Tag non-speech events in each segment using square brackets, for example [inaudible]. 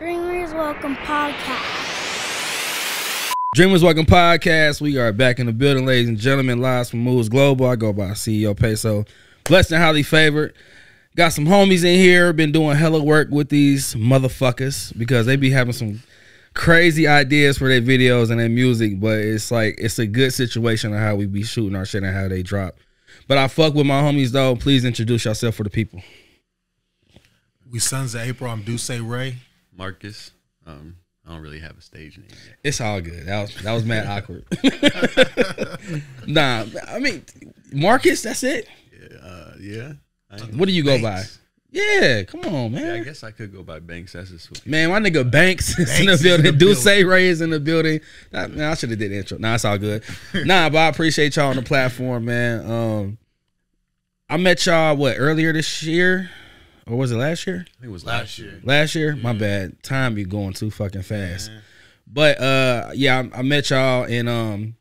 Dreamers Welcome Podcast. Dreamers Welcome Podcast. We are back in the building, ladies and gentlemen. Live from Moves Global. I go by CEO Peso. Blessed and highly favored. Got some homies in here. Been doing hella work with these motherfuckers because they be having some crazy ideas for their videos and their music. But it's like it's a good situation of how we be shooting our shit and how they drop. But I fuck with my homies though. Please introduce yourself for the people. We sons of April. I'm Duce Ray. Marcus. Um, I don't really have a stage name yet. It's all good. That was that was mad [laughs] awkward. [laughs] nah, I mean Marcus. That's it. Yeah, uh, yeah. What do you go by? Yeah, come on, man. yeah, I guess I could go by Banks. That's just what Man, my nigga Banks is in the Banks in building. the Duce building. Ray is in the building. Nah, man, I should have did the intro. Nah, it's all good. [laughs] nah, but I appreciate y'all on the platform, man. Um, I met y'all what earlier this year, or was it last year? I think it was Last last year. year. Last year, my bad. Time be going too fucking fast. But uh, yeah, I, I met y'all and um,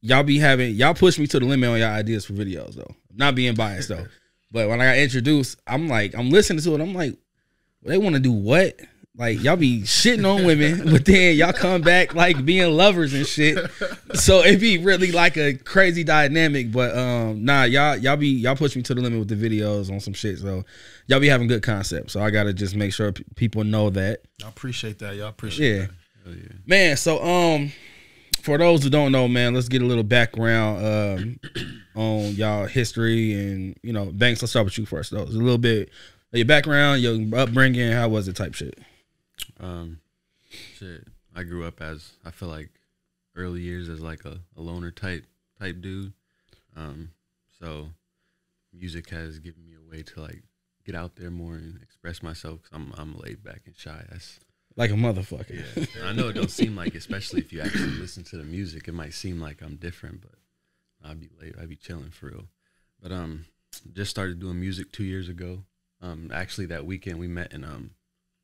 y'all be having y'all push me to the limit on y'all ideas for videos though. Not being biased though. [laughs] But when I got introduced, I'm like, I'm listening to it. I'm like, they want to do what? Like y'all be shitting on women, [laughs] but then y'all come back like being lovers and shit. So it be really like a crazy dynamic. But um, nah, y'all y'all be y'all push me to the limit with the videos on some shit. So y'all be having good concepts. So I gotta just make sure p- people know that. I appreciate that. Y'all appreciate Yeah. that. Hell yeah. Man, so um for those who don't know, man, let's get a little background um [coughs] on y'all history and you know, Banks, let's start with you first though. It's a little bit your background, your upbringing, how was it type shit. Um, shit. I grew up as I feel like early years as like a, a loner type type dude. Um, so music has given me a way to like get out there more and express myself. Cause I'm I'm laid back and shy. That's Like a motherfucker. Yeah, I know it don't seem like, especially if you actually listen to the music, it might seem like I'm different, but I'd be late. I'd be chilling for real. But um, just started doing music two years ago. Um, actually that weekend we met in um,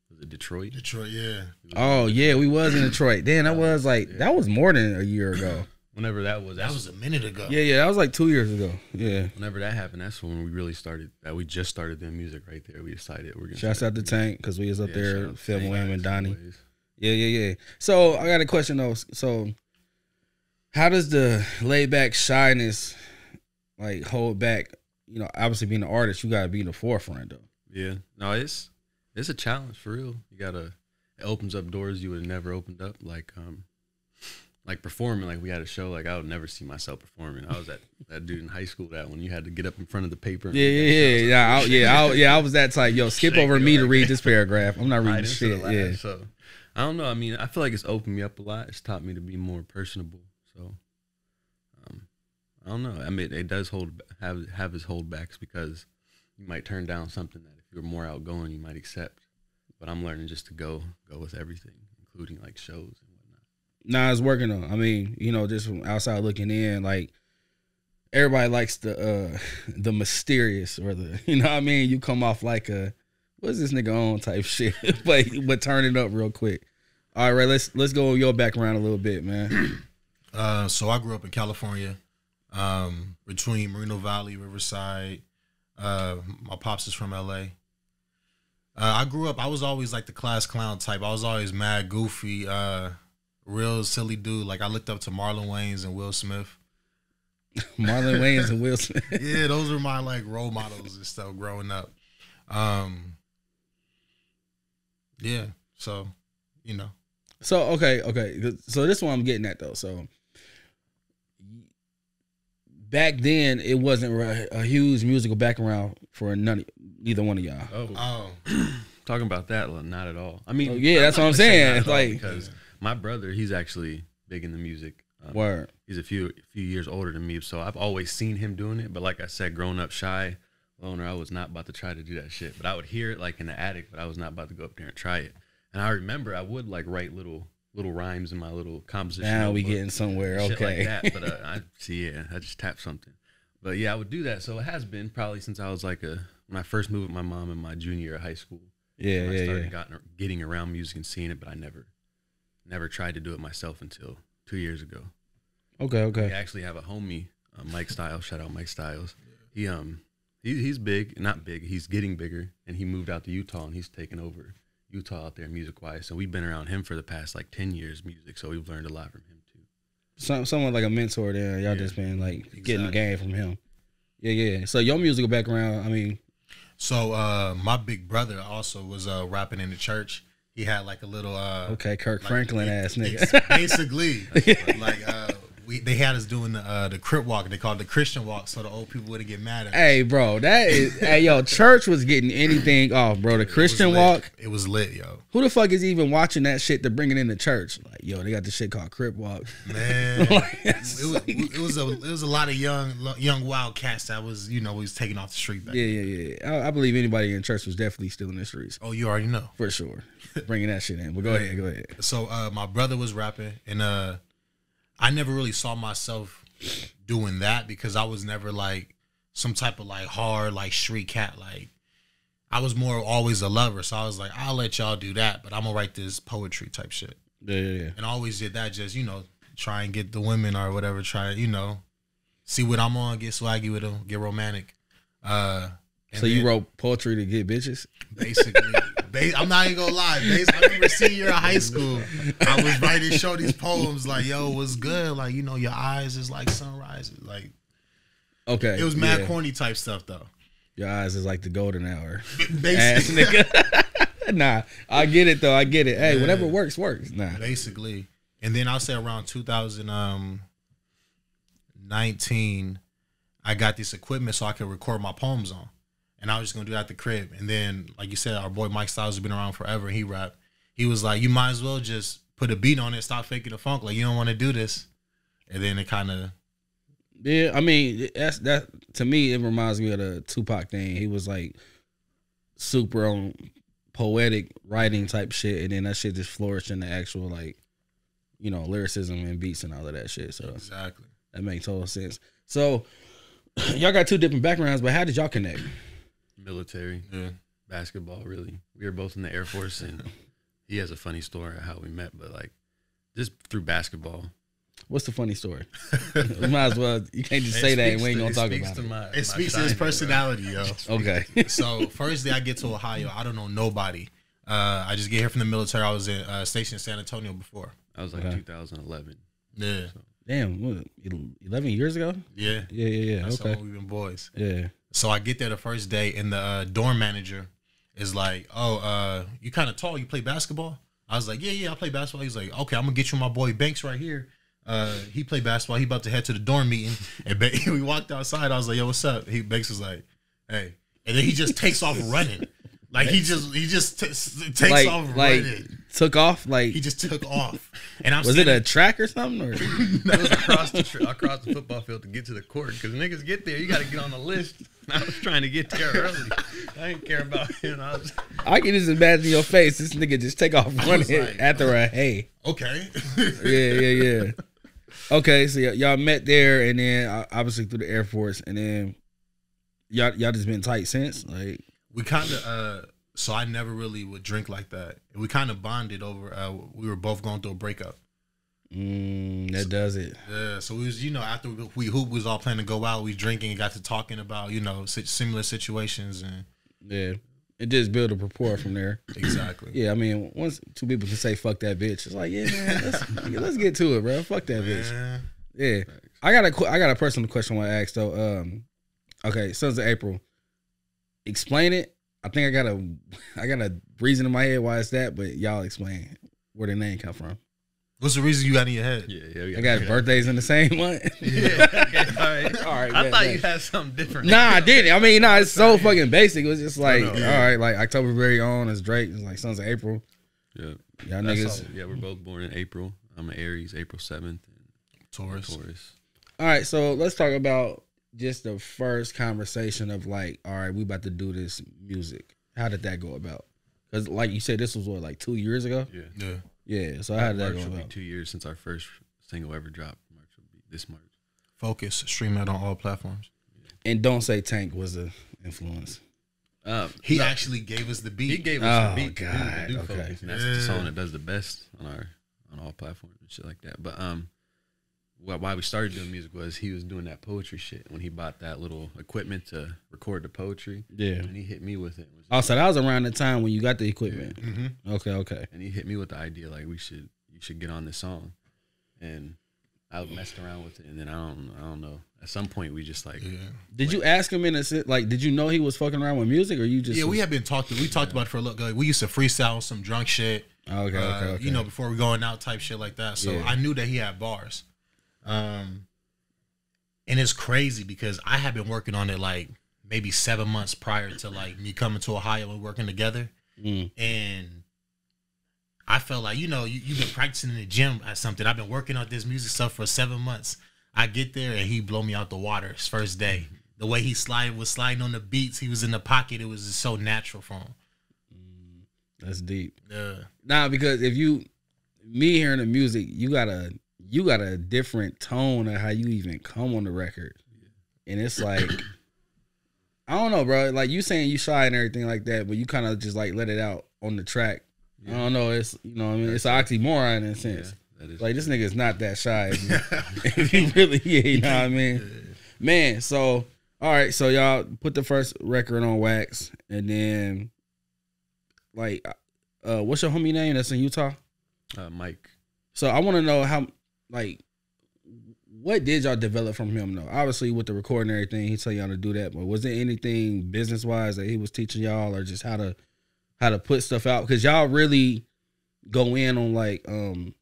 was it Detroit? Detroit, yeah. Oh yeah, we was in Detroit. Damn, that was like that was more than a year ago. [clears throat] Whenever that was, That was a minute ago. Yeah, yeah, that was like two years ago. Yeah. whenever that happened. That's when we really started. That we just started doing music right there. We decided we're gonna. Shouts out to doing- Tank because we was up Yeah, there shout out to filming Tank, him and Donnie. always. Yeah, yeah, yeah. So I got a question though. So how does the laid back shyness like hold back? You know, obviously being an artist, you gotta be in the forefront though. Yeah, no, it's it's a challenge for real. You gotta it opens up doors you would have never opened up, like um, like performing. Like we had a show, like I would never see myself performing. I was that that dude in high school that when you had to get up in front of the paper. Yeah, yeah, yeah, shit, yeah. I yeah, I, yeah. I was that type. Yo, [laughs] skip Shake over me to like- read this paragraph. I'm not reading hiding this to the shit. Yeah. So I don't know. I mean, I feel like it's opened me up a lot. It's taught me to be more personable. So um, I don't know. I mean, it does hold have have its holdbacks because you might turn down something that if you were more outgoing, you might accept. But I'm learning just to go go with everything, including like shows and whatnot. Nah, it's working though. I mean, you know, just from outside looking in, like everybody likes the uh [laughs] the mysterious or the [laughs] you know what I mean. You come off like a what's this nigga on [laughs] type shit, but but turn it up real quick. All right, let's let's go with your background a little bit, man. [clears throat] Uh, so I grew up in California, um, between Moreno Valley, Riverside. Uh, my pops is from LA. Uh, I grew up. I was always like the class clown type. I was always mad, goofy, uh, real silly dude. Like I looked up to Marlon Wayans and Will Smith. [laughs] Marlon Wayans and Will Smith. [laughs] yeah, those were my like role models and stuff growing up. Um, yeah, so you know, So okay, okay. So this one I'm getting at though. So back then it wasn't a, a huge musical background for none, neither one of y'all. Oh, oh, [clears throat] talking about that, not at all. I mean, Oh, yeah, that's not what I'm gonna saying. not Like- because my brother, he's actually big in the music. Um, Word. he's a few few years older than me, so I've always seen him doing it. But like I said, growing up shy, loner, I was not about to try to do that shit. But I would hear it like in the attic, but I was not about to go up there and try it. And I remember I would like write little little rhymes in my little composition. Now we getting somewhere. Okay. like that. But uh, [laughs] I see, yeah, I just tapped something. But yeah, I would do that. So it has been probably since I was like a when I first moved with my mom in my junior year of high school. yeah, yeah, I started yeah. gotten, getting around music and seeing it, but I never, never tried to do it myself until two years ago. Okay, okay. I actually have a homie, uh, Mike Styles. Shout out Mike Styles. He um, he, he's big, not big. He's getting bigger, and he moved out to Utah, and he's taken over Utah out there music wise. So we've been around him for the past like ten years music. So we've learned a lot from him too. Some someone like a mentor there. Y'all Yeah. just been like getting the Exactly. game from him. Yeah, yeah. So your musical background, I mean, So uh, my big brother also was uh, rapping in the church. He had like a little uh, okay, Kirk like, Franklin it- ass [laughs] nigga. it's basically, [laughs] like uh, we they had us doing the uh, the crip walk. They called it the Christian walk, so the old people wouldn't get mad at us. hey, bro, that is [laughs] hey yo, church was getting anything off, bro. The Christian lit. walk. It was lit, yo. Who the fuck is even watching that shit to bring it into church? Like, yo, they got this shit called Crip Walk. Man, [laughs] Like, it was, like- it was a it was a lot of young young wild cats that was you know was taking off the street back. Yeah, yeah, yeah. I, I believe anybody in church was definitely still in the streets Oh, you already know. for sure, bringing that shit in. But go [laughs] ahead, go ahead. So uh, my brother was rapping, and uh, I never really saw myself doing that because I was never like some type of like hard like street cat. Like I was more always a lover, so I was like, I'll let y'all do that, but I'm gonna write this poetry type shit. Yeah, yeah, yeah. And I always did that, just you know, try and get the women or whatever. Try you know, see what I'm on, get swaggy with them, get romantic. Uh, So you then- wrote poetry to get bitches? basically. Ba- I'm not even gonna lie. Bas- I remember senior of high school, I was writing show these poems like, "Yo, what's good?" Like, you know, your eyes is like sunrise. Like, Okay. it was mad yeah. corny type stuff though. Your eyes is like the golden hour. [laughs] Basically, nigga. [laughs] nah, I get it though. I get it. Hey, whatever works, works. Nah. basically. And then I'll say around 2019, um, I got this equipment so I could record my poems on. And I was just gonna do that at the crib. And then, like you said, our boy Mike Styles has been around forever. He rap. He was like, "You might as well just put a beat on it. Stop faking the funk. Like you don't want to do this." And then it kind of Yeah, I mean that's that to me. It reminds me of the Tupac thing. He was like super on poetic writing type shit, and then that shit just flourished into actual like you know lyricism and beats and all of that shit. So exactly. that makes total sense. So [clears throat] y'all got two different backgrounds, but how did y'all connect? Military, Yeah. basketball, really. We were both in the Air Force, and [laughs] he has a funny story of how we met, but like just through basketball. What's the funny story? [laughs] we might as well. You can't just say that. and We ain't gonna talk about it. It speaks to his personality, yo. [laughs] Okay. so first day I get to Ohio, I don't know nobody. Uh, I just get here from the military. I was in uh, stationed in San Antonio before. I was like Okay. 2011. Yeah, Damn, what, eleven years ago? yeah. Yeah, yeah, yeah. That's Okay. how we've been boys. Yeah. So I get there the first day, and the uh, dorm manager is like, "Oh, uh, you kind of tall. You play basketball?" I was like, "Yeah, yeah, I play basketball." He's like, "Okay, I'm gonna get you my boy Banks right here. Uh, he play basketball. He about to head to the dorm meeting." And [laughs] we walked outside. I was like, "Yo, what's up?" He Banks was like, "Hey," and then he just takes off running. Like he just he just t- takes Like, off like running. took off. Like, He just [laughs] took off, and I'm was it a track or something? Or [laughs] [laughs] That was across the tr- across the football field to get to the court because niggas get there, you got to get on the list. I was trying to get there early. I didn't care about you know. I was, I can just imagine your face. This nigga just take off running like, after a hey. okay? Yeah, yeah, yeah. Okay, so y- y'all met there, and then uh, obviously through the Air Force, and then y'all y'all just been tight since. Like, we kind of uh so i never really would drink like that we kind of bonded over uh we were both going through a breakup mm, that does it. yeah so we was you know after we, we hoop we was all planning to go out we drinking and got to talking about you know similar situations and Yeah, it just build a rapport from there. exactly Yeah, I mean, once two people can say "fuck that bitch," it's like, yeah, man, let's, [laughs] let's get to it, bro. Fuck that bitch. Yeah. Yeah, I got a I got a personal question I want to ask though. Um, okay, Sons of April. Explain it. I think I got a I got a reason in my head why it's that, but y'all explain where the name come from. what's the reason you got in your head yeah, yeah. We I got birthdays in the same month. [laughs] Yeah. Okay, all right. [laughs] All right, I bet, thought bet. you had something different. Nah, I didn't. I mean, nah, it's so fucking basic. It was just like, no. all right, like October very own is Drake. It's like Sons of April. Yeah. Y'all That's niggas. all- yeah, we're both born in April. I'm an Aries, April 7th. And taurus Taurus. All right, so let's talk about just the first conversation of like, all right, we about to do this music. How did that go about? Because like you said, this was what like two years ago. Yeah. yeah Yeah. So how did that March go will be about? two years since our first single ever dropped. March will be this March. focus stream that on all platforms And don't say Tank was the influence. Um, he no, actually gave us the beat he gave us Oh, the beat to do- God, to do, okay. focus, and that's the song that does the best on our on all platforms and shit like that. But um, wh- why we started doing music was he was doing that poetry shit when he bought that little equipment to record the poetry. Yeah. And he hit me with it. It was- Oh, so that was around the time when you got the equipment. Mm-hmm. Okay, okay. and he hit me with the idea like we should you should get on this song, and I messed around with it, and then I don't I don't know. At some point, we just like Yeah. Did you ask him in a sen- like? Did you know he was fucking around with music, or you just Yeah, we have been talking. We talked about it for a little. Like, we used to freestyle some drunk shit. Okay, uh, okay, okay. You know, before we going out type shit like that. So Yeah. I knew that he had bars. Um, and it's crazy because I had been working on it like maybe seven months prior to like me coming to Ohio and working together. Mm. And I felt like, you know, you, you've been practicing in the gym at something. I've been working on this music stuff for seven months. I get there and he blow me out the water his first day. The way he slide was sliding on the beats, he was in the pocket. It was just so natural for him. That's deep. Yeah. Nah, because if you me hearing the music, you got a you got a different tone of how you even come on the record, and it's like I don't know, bro. Like you saying you shy and everything like that, but you kind of just like let it out on the track. I don't know. It's you know, what I mean, it's an oxymoron in a yeah, sense. is Like this nigga is not that shy. [laughs] If really, [laughs] yeah, you know what I mean, man. So all right, so y'all put the first record on wax, and then like, uh, what's your homie name that's in Utah? uh, Mike. So I want to know how, like, what did y'all develop from him? though? obviously with the recording and everything, he tell y'all to do that. But was there anything business wise that he was teaching y'all, or just how to how to put stuff out? Because y'all really go in on like um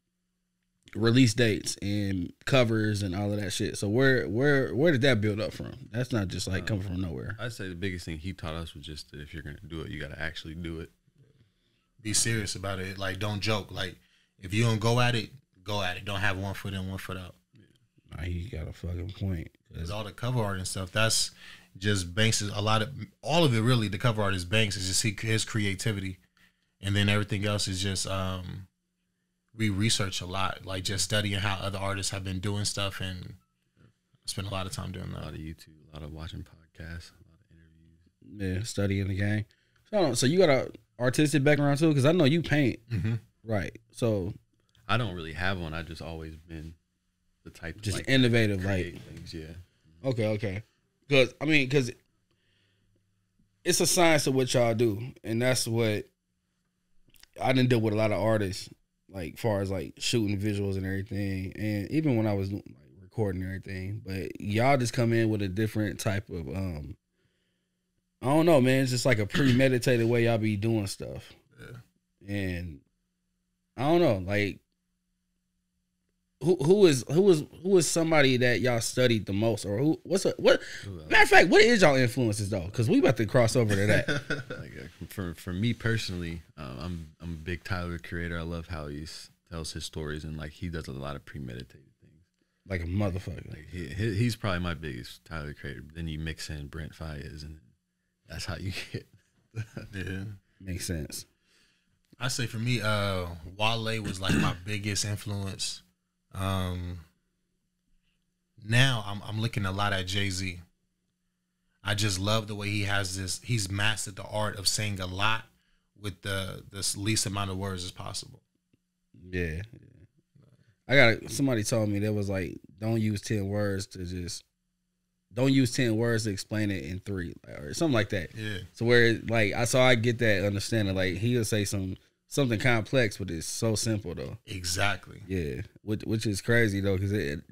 release dates and covers and all of that shit. So where where where did that build up from? That's not just like coming from nowhere. I'd say the biggest thing he taught us was just that if you're gonna do it, you gotta actually do it. Be serious about it. Like, don't joke. Like, if you don't go at it, go at it. Don't have one foot in, one foot out. Nah, he got a fucking point. Because all the cover art and stuff, that's just Banks. Is a lot of all of it. Really, the cover art is Banks. Is just he, his creativity, and then everything else is just um, we research a lot, like just studying how other artists have been doing stuff, and spend a lot of time doing that. A lot of YouTube, a lot of watching podcasts, a lot of interviews. yeah, studying the game. So, so you got a artistic background too, because I know you paint, Mm-hmm. right? So I don't really have one. I just always been the type to just like innovative, like things. Yeah, okay, okay. Because I mean, because it's a science of what y'all do, and that's what I didn't deal with a lot of artists, like far as like shooting visuals and everything, and even when I was like recording and everything. But y'all just come in with a different type of um. I don't know, man. It's just like a [clears throat] premeditated way y'all be doing stuff. Yeah. and I don't know, like who who is who is who is somebody that y'all studied the most, or who what's a, what? Who? Matter of fact, what is y'all influences though? Because we about to cross over to that. [laughs] like uh, for for me personally, um, I'm I'm a big Tyler creator. I love how he tells his stories and like he does a lot of premeditated things. like a motherfucker. Like he, he he's probably my biggest Tyler creator. Then you mix in Brent Faiyaz, and that's how you [laughs] get. Yeah. Makes sense. I say for me, uh, Wale was like my biggest influence. Um, now I'm I'm looking a lot at Jay Z. I just love the way he has this. He's mastered the art of saying a lot with the the least amount of words as possible. Yeah. I got somebody told me that was like, don't use ten words to just don't use ten words to explain it in three or something like that. Yeah, So where like I saw I get that understanding. Like he'll say some something complex, but it's so simple though. exactly. Yeah, which which is crazy though, because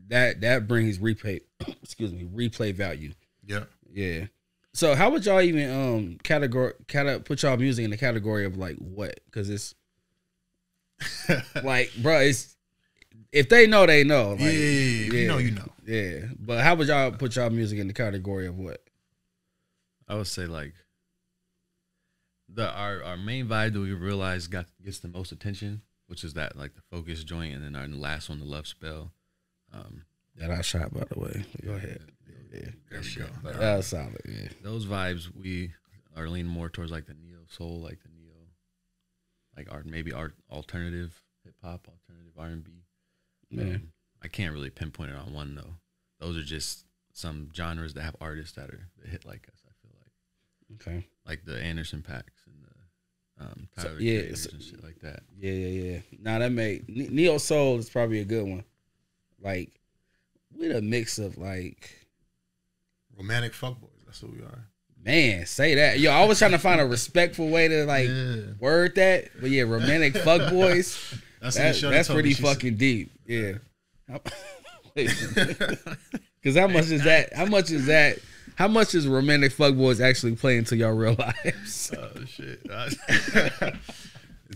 that that brings replay, [clears throat] excuse me, replay value. Yeah. Yeah. So how would y'all even um category cata, put y'all music in the category of like what? Because it's [laughs] like, bro, it's if they know, they know. Like, yeah, If you know, you know. Yeah, but how would y'all put y'all music in the category of what? I would say like the our our main vibe that we realize got gets the most attention, which is that like the focus joint, and then our last one, the love spell. Um, That I shot by the way. Go ahead. Yeah, There we go. But, uh, that was solid. Yeah. those vibes we are leaning more towards like the neo soul, like the neo, like art maybe art alternative hip hop, alternative R and B. Yeah. I can't really pinpoint it on one though. Those are just some genres that have artists that are that hit like us. I feel like Okay. like the Anderson .Paaks and the um, So- Tyler yeah, so- and shit like that. Yeah, yeah, yeah. Now that make Ne- Neo Soul is probably a good one. Like with a mix of like Romantic fuckboys. That's what we are. man, say that. Yo, I was trying to find a respectful way to like Yeah. word that, but yeah, romantic [laughs] fuck boys. That's, That, that's pretty She said- fucking deep. Yeah. Because [laughs] [laughs] how much is that? How much is that? How much is romantic fuck boys actually play into your real [laughs] lives? Oh shit. [laughs]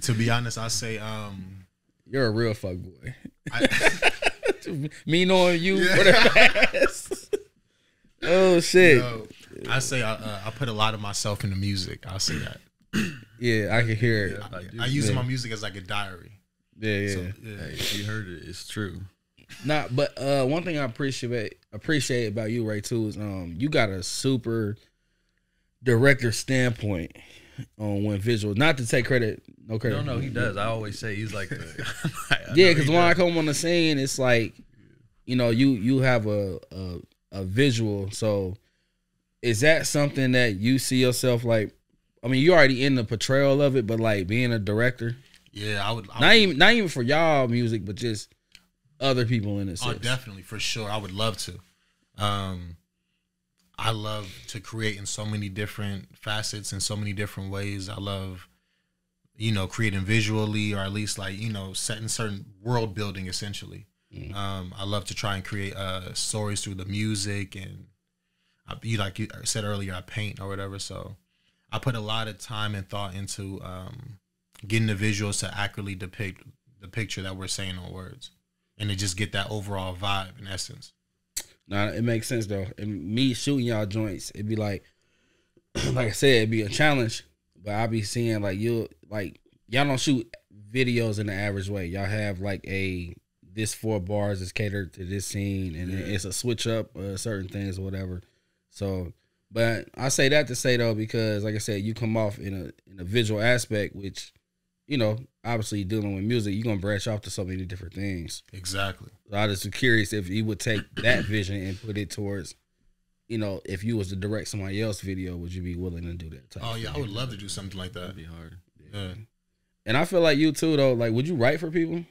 to be honest, I say um You're a real fuck boy. I, [laughs] Me knowing you Yeah. for the past. oh shit. yo, I say I, uh, I put a lot of myself into music. I'll say that. [clears throat] Yeah, I can hear it. I do. I use Yeah. my music as like a diary. Yeah, yeah. So, yeah. Hey, if you heard it, it's true. Nah, but uh, one thing I appreciate appreciate about you, Ray, too, is um, you got a super director standpoint on when visual. Not to take credit, no credit. No, no, he does. I always say he's like the. [laughs] Yeah, because he when I come on the scene, it's like, you know, you you have a a, a visual. So, is that something that you see yourself like? I mean, you already in the portrayal of it, but like being a director, Yeah, I would. I not would even not even for y'all music, but just other people in the Oh, definitely for sure. I would love to. Um, I love to create in so many different facets in so many different ways. I love, you know, creating visually or at least like you know setting certain world building essentially. Um, I love to try and create uh, stories through the music and I, you like you said earlier, I paint or whatever. So I put a lot of time and thought into um, getting the visuals to accurately depict the picture that we're saying on words and to just get that overall vibe in essence. Nah, it makes sense though. And me shooting y'all joints, it'd be like, [clears throat] like I said, it'd be a challenge. But I'll be seeing like you, like y'all don't shoot videos in the average way. Y'all have like a this four bars is catered to this scene, and then it's a switch up uh, certain things or whatever. So, but I say that to say though because like I said, you come off in a in a visual aspect, which you know, obviously dealing with music, you're gonna branch off to so many different things. Exactly. So I just was curious if you would take that vision and put it towards, you know, if you was to direct somebody else's video, would you be willing to do that? Type Oh yeah, I would love to do something like that. That'd be hard. Yeah. And I feel like you too, though. Like, would you write for people?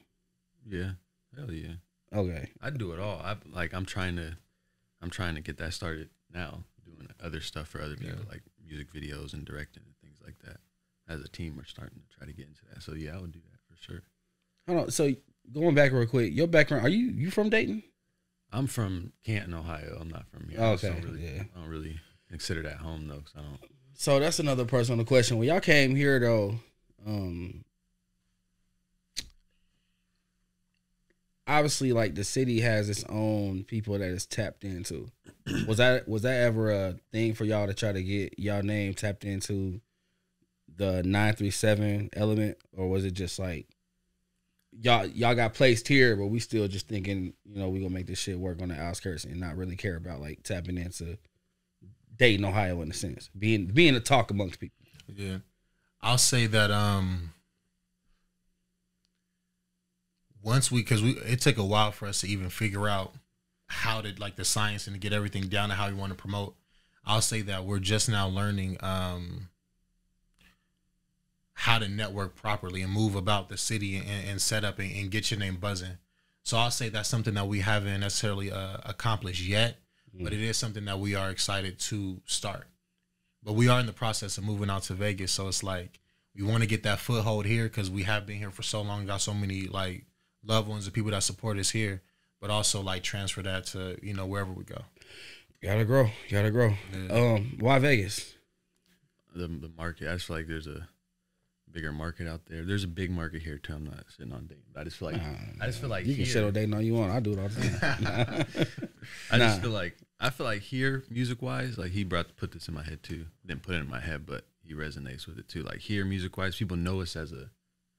Yeah. Hell yeah. Okay. I do it all. I like. I'm trying to. I'm trying to get that started now. Doing other stuff for other people, like music videos and directing and things like that. As a team, we're starting to try to get into that. So yeah, I would do that for sure. Hold on. So going back real quick, your background. Are you you from Dayton? I'm from Canton, Ohio. I'm not from here. Okay, I don't really, yeah. I don't really consider that home though, 'cause I don't. So that's another personal question. When y'all came here though, um obviously like the city has its own people that is tapped into. was that was that ever a thing for y'all to try to get y'all name tapped into the nine three seven element? Or was it just like y'all y'all got placed here, but we still just thinking, you know, we gonna make this shit work on the outskirts and not really care about like tapping into Dayton, Ohio, in a sense, being being a talk amongst people. Yeah. I'll say that um once we cuz we it took a while for us to even figure out how to like the science and to get everything down to how we want to promote. I'll say that we're just now learning um how to network properly and move about the city and, and set up and, and get your name buzzing. So I'll say that's something that we haven't necessarily uh, accomplished yet, but it is something that we are excited to start. But we are in the process of moving out to Vegas, so it's like we want to get that foothold here because we have been here for so long, got so many like loved ones and people that support us here, but also like transfer that to you know wherever we go. Gotta grow, gotta grow. Yeah. Um, why Vegas? the the market. I just feel like there's a bigger market out there. There's a big market here too. I'm not sitting on Dayton. but I just feel like uh, I just feel like You can here, shit on Dayton all you want. I do it all the time. [laughs] [laughs] I just feel like I feel like here, music wise, like he brought put this in my head too. Didn't put it in my head, but he resonates with it too. Like here, music wise, people know us as a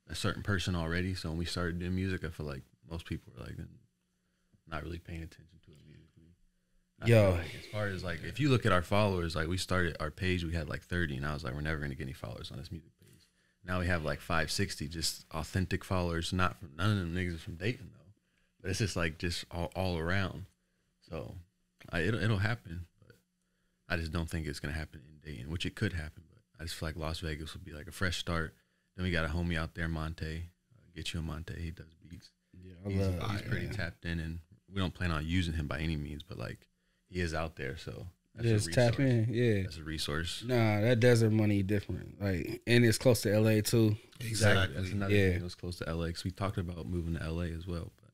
a certain person already. So when we started doing music, I feel like most people were like not really paying attention to it musically. I Yo. like as far as like if you look at our followers, like we started our page, we had like 30, and I was like, we're never gonna get any followers on this music page. Now we have like 560, just authentic followers. Not from none of them niggas from Dayton though, but it's just like just all, all around. So I, it'll it'll happen, but I just don't think it's gonna happen in Dayton, which it could happen. But I just feel like Las Vegas would be like a fresh start. Then we got a homie out there, Monte. Uh, get you a Monte. He does beats. yeah, I He's, love. he's pretty tapped in and we don't plan on using him by any means, but like he is out there, so that's Just tap in. Yeah. That's a resource. Nah, that desert money different. Like, and it's close to LA too. Exactly. That's another Yeah. thing that was close to LA because we talked about moving to LA as well. But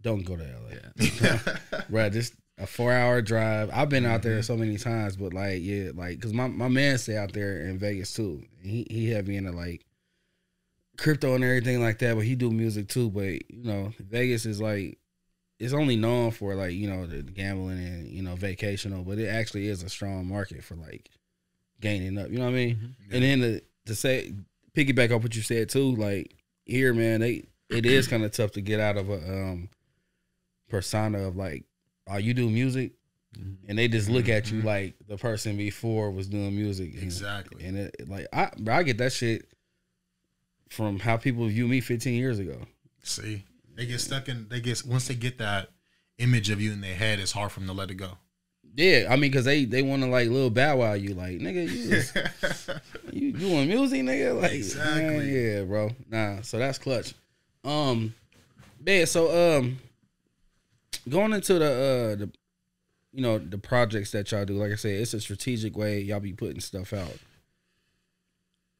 Don't go to LA. yeah, [laughs] Right, just a four hour drive. I've been out Mm-hmm. there so many times, but like, yeah, like, cause my, my man stay out there in Vegas too. He he had me into like crypto and everything like that, but he do music too. But you know, Vegas is like, it's only known for like you know the gambling and you know vacational, but it actually is a strong market for like gaining up. You know what I mean? And then to to say piggyback off what you said too, like here, man, they it is kind of tough to get out of a um persona of like, oh, you do music, Mhm. and they just look at you Mhm. like the person before was doing music. And- Exactly. And it like I bro, I get that shit from how people view me 15 years ago. See, they get stuck in. They get once they get that image of you in their head, it's hard for them to let it go. Yeah, I mean, cause they they want to like little bow wow you, like nigga, you [laughs] was- you doing music, nigga, like Exactly. man, yeah, bro. Nah, so that's clutch. Um, man, so um, going into the uh the you know the projects that y'all do, like I said, it's a strategic way y'all be putting stuff out.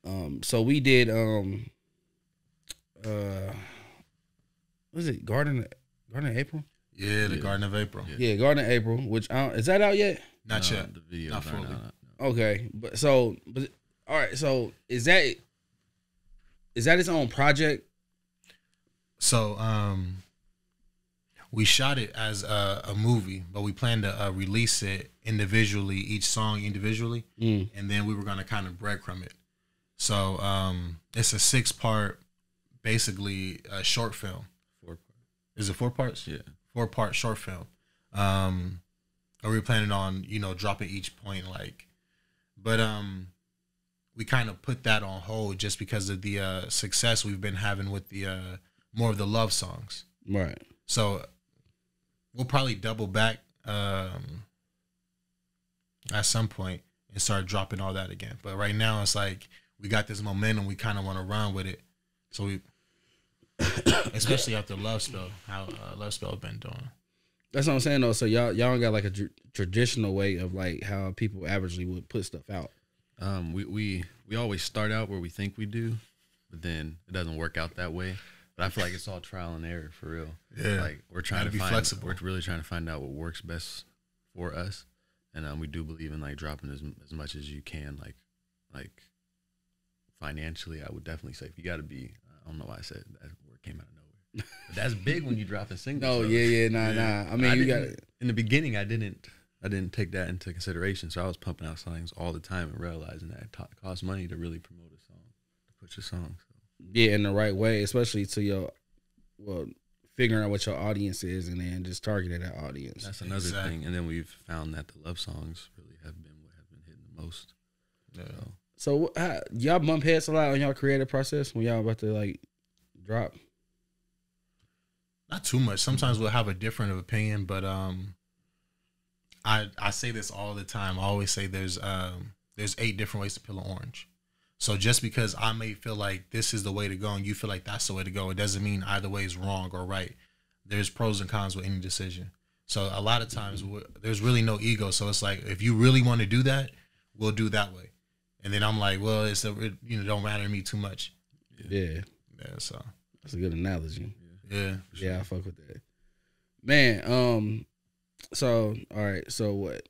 Um, so we did um, uh, was it Garden Garden of April? yeah, the Yeah. Garden of April. Yeah. Yeah, Garden of April. Which I don't, is that out yet? Not No, yet. The video, Not fully. no, no. Okay, but so, but all right. So is that is that his own project? So, um, we shot it as a, a movie, but we plan to uh, release it individually, each song individually, Mm. and then we were gonna kind of breadcrumb it. So, um, it's a six part, basically a short film. Is it four parts? Yeah. four part short film. Um, are we planning on you know dropping each point like, but um, we kind of put that on hold just because of the uh, success we've been having with the uh, more of the love songs. Right. So we'll probably double back um, at some point and start dropping all that again. But right now it's like we got this momentum. We kind of want to run with it. So we, [coughs] especially after Love Spell, how uh, Love Spell been doing. That's what I'm saying though. So y'all y'all got like a tr- traditional way of like how people averagely would put stuff out. Um, we, we we always start out where we think we do, but then it doesn't work out that way. But I feel like it's all trial and error for real. Yeah. Like we're trying Gotta to be find, flexible. We're really trying to find out what works best for us, and um, we do believe in like dropping as as much as you can. Like, like financially, I would definitely say if you got to be. I don't know why I said that word came out of nowhere. But that's big when you drop a single. No, so- yeah, yeah, nah, Yeah. nah. I mean, you got didn't- in the beginning. I didn't. I didn't take that into consideration. So I was pumping out songs all the time and realizing that it ta- costs money to really promote a song, to push a song. So yeah in the right way, especially to your well figuring out what your audience is and then just targeting that audience. that's another Exactly. thing. And then we've found that the love songs really have been what have been hitting the most. Yeah. So So what- how, y'all bump heads a lot on y'all creative process when y'all about to like drop. Not too much. Sometimes we'll have a different opinion, but um, I I say this all the time. I always say there's um there's eight different ways to peel an orange. So just because I may feel like this is the way to go and you feel like that's the way to go, it doesn't mean either way is wrong or right. There's pros and cons with any decision. So a lot of times there's really no ego. So it's like if you really want to do that, we'll do that way. And then I'm like, well, it's a, it, you know don't matter to me too much. Yeah, Yeah. So that's a good analogy. Yeah. Yeah, I fuck with that. Man, um, so all right, so what?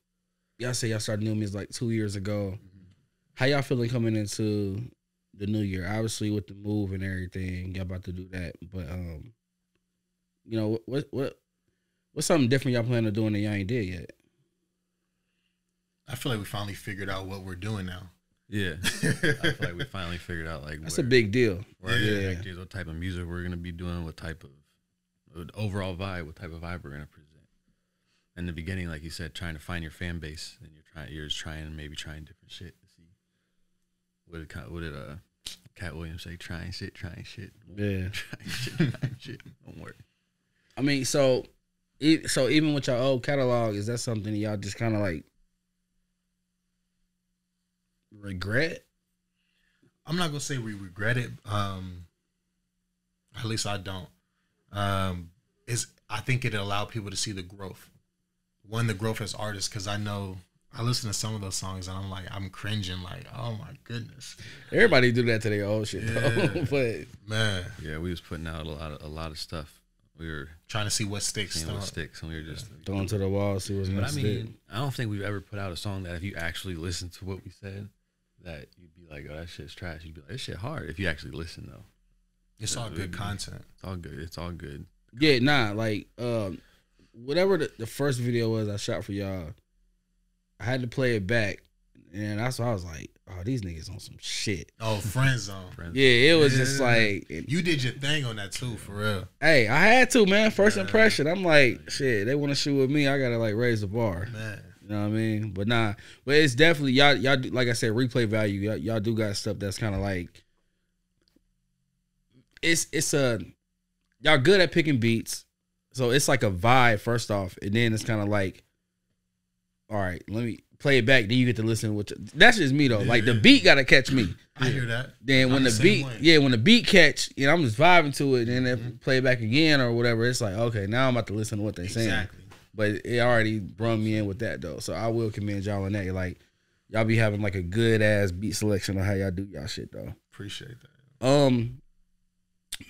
Y'all say y'all started new music like two years ago. How y'all feeling coming into the new year? Obviously, with the move and everything, y'all about to do that. But um, you know what? What? what what's something different y'all plan on doing that y'all ain't did yet? I feel like we finally figured out what we're doing now. Yeah, [laughs] I feel like we finally figured out like That's where, a big deal. where our Yeah. connect what type of music we're gonna be doing, what type of what overall vibe, what type of vibe we're gonna present. In the beginning, like you said, trying to find your fan base, and you're trying, you're just trying, maybe trying different shit to see. What did Katt- what did uh Katt Williams say? Trying shit, trying shit, Yeah. [laughs] trying shit, trying shit. Don't work. I mean, so, e- so even with your old catalog, is that something y'all just kind of like regret? I'm not gonna say we regret it. Um, at least I don't. Um, is I think it allowed people to see the growth. One, the growth as artists, because I know I listen to some of those songs and I'm like, I'm cringing, like, oh my goodness, Everybody do that to their old shit though. Yeah. [laughs] but man, Yeah, we was putting out a lot of a lot of stuff. We were trying to see what sticks. seeing what sticks, and we were just. throwing to the wall, see what's But I next. mean, I don't think we've ever put out a song that if you actually listen to what we said, that you'd be like, "Oh, that shit's trash." You'd be like, "This shit hard." If you actually listen, though, It's all good content. it's all good. It's all good. Yeah, nah, like um whatever the, the first video was I shot for y'all, I had to play it back. And that's why I was like, oh, these niggas on some shit. Oh, friend zone. [laughs] Friends. Yeah, it was just Yeah. like You did your thing on that too, for real. hey, I had to, man. First Yeah. impression. I'm like, shit, they want to shoot with me. I gotta like raise the bar. Man, You know what I mean? But nah, but it's definitely y'all. Y'all do, like I said, replay value. Y'all, y'all do got stuff that's kind of like it's it's a y'all good at picking beats, so it's like a vibe first off, and then it's kind of like, all right, let me play it back. Then you get to listen. With that's just me though. Like the beat gotta catch me. [clears throat] I hear that. Then I'm when the, same beat, way. yeah, when the beat catch, you know, I'm just vibing to it, and then Mm-hmm. play it back again or whatever, it's like okay, now I'm about to listen to what they're saying exactly. But it already brung me in with that though. So I will commend y'all on that. Like y'all be having like a good ass beat selection on how y'all do y'all shit though. Appreciate that. Um,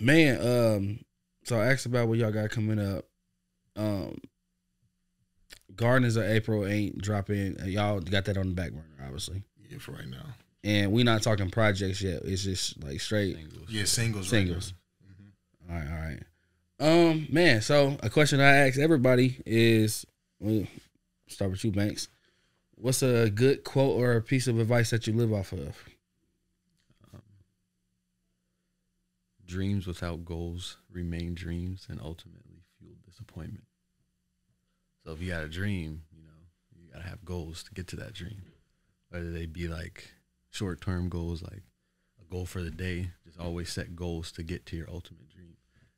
man, um, so I asked about what y'all got coming up. Um, Gardens of April ain't dropping. uh, Y'all got that on the back burner, obviously. Yeah, for right now. And we not talking projects yet. It's just like straight Singles. Yeah, singles. singles. Right All right, all right. Um, man. So a question I ask everybody is, well, start with you, Banks. What's a good quote or a piece of advice that you live off of? Dreams without goals remain dreams and ultimately fuel disappointment. So if you got a dream, you know, you gotta have goals to get to that dream. Whether they be like short term goals, like a goal for the day, just always set goals to get to your ultimate dream.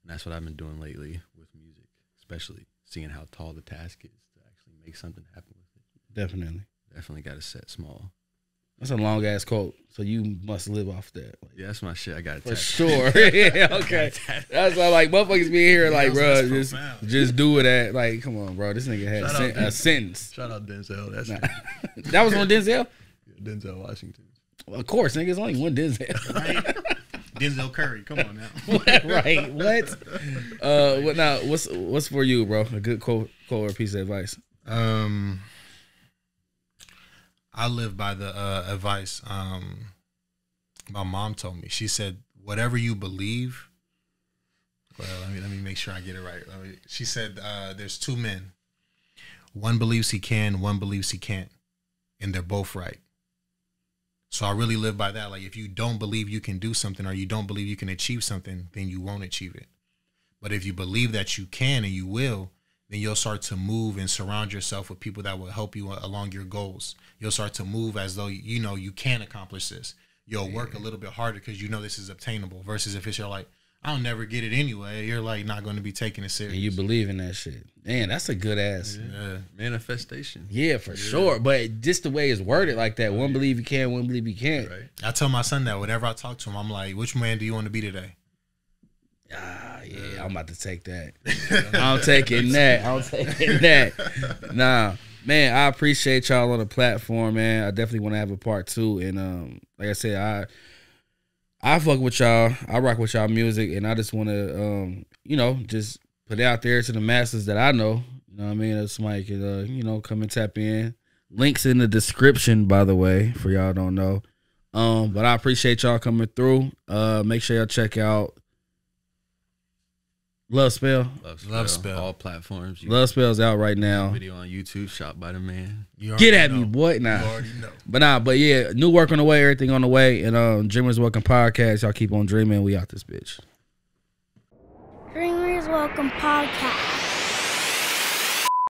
And that's what I've been doing lately with music, especially seeing how tall the task is to actually make something happen with it. Definitely. Definitely gotta set small. That's a long ass quote. So you must live off that. Like, Yeah, that's my shit. I got for sure. [laughs] [laughs] yeah, okay. That's why like motherfuckers be here like, bro, just profound. just do it at like, come on, bro. This nigga had sen- a sentence. Shout out Denzel. That's [laughs] That was on Denzel. Denzel Washington. Of course, nigga. It's only one Denzel. Right? Denzel Curry. Come on now. [laughs] right. What? Uh, what now? What's what's for you, bro? A good quote, quote or piece of advice. Um, I live by the uh, advice um, my mom told me. She said, "Whatever you believe." Well, let me let me make sure I get it right. Let me- she said, uh, "There's two men. One believes he can, one believes he can't, and they're both right." So I really live by that. Like, if you don't believe you can do something, or you don't believe you can achieve something, then you won't achieve it. But if you believe that you can and you will, then you'll start to move and surround yourself with people that will help you along your goals. You'll start to move as though you know you can accomplish this. You'll work a little bit harder because you know this is obtainable. Versus if it's you're like, I'll never get it anyway. You're like not going to be taking it serious. And you believe in that shit. Man, that's a good ass. yeah. Manifestation. Yeah, for sure. But just the way it's worded like that, one believe you can, one believe you can't. Right. I tell my son that whenever I talk to him, I'm like, which man do you want to be today? Ah, yeah, I'm about to take that. [laughs] I'm taking that. I'm taking [laughs] that. Nah, man, I appreciate y'all on the platform, man. I definitely want to have a part two. And um, like I said, I I fuck with y'all. I rock with y'all music, and I just want to um, you know, just put it out there to the masses that I know. You know what I mean? That somebody could uh, you know, come and tap in. Links in the description, by the way, for y'all don't know. Um, but I appreciate y'all coming through. Uh, make sure y'all check out Love Spell. Love spell. Love Spell. All platforms. You Love Spell's out right now. video on YouTube shot by the man. You Get at know. me, boy. You Nah. already know. But nah, but yeah, new work on the way, everything on the way. And um Dreamers Welcome Podcast. Y'all keep on dreaming. We out this bitch. Dreamers Welcome Podcast.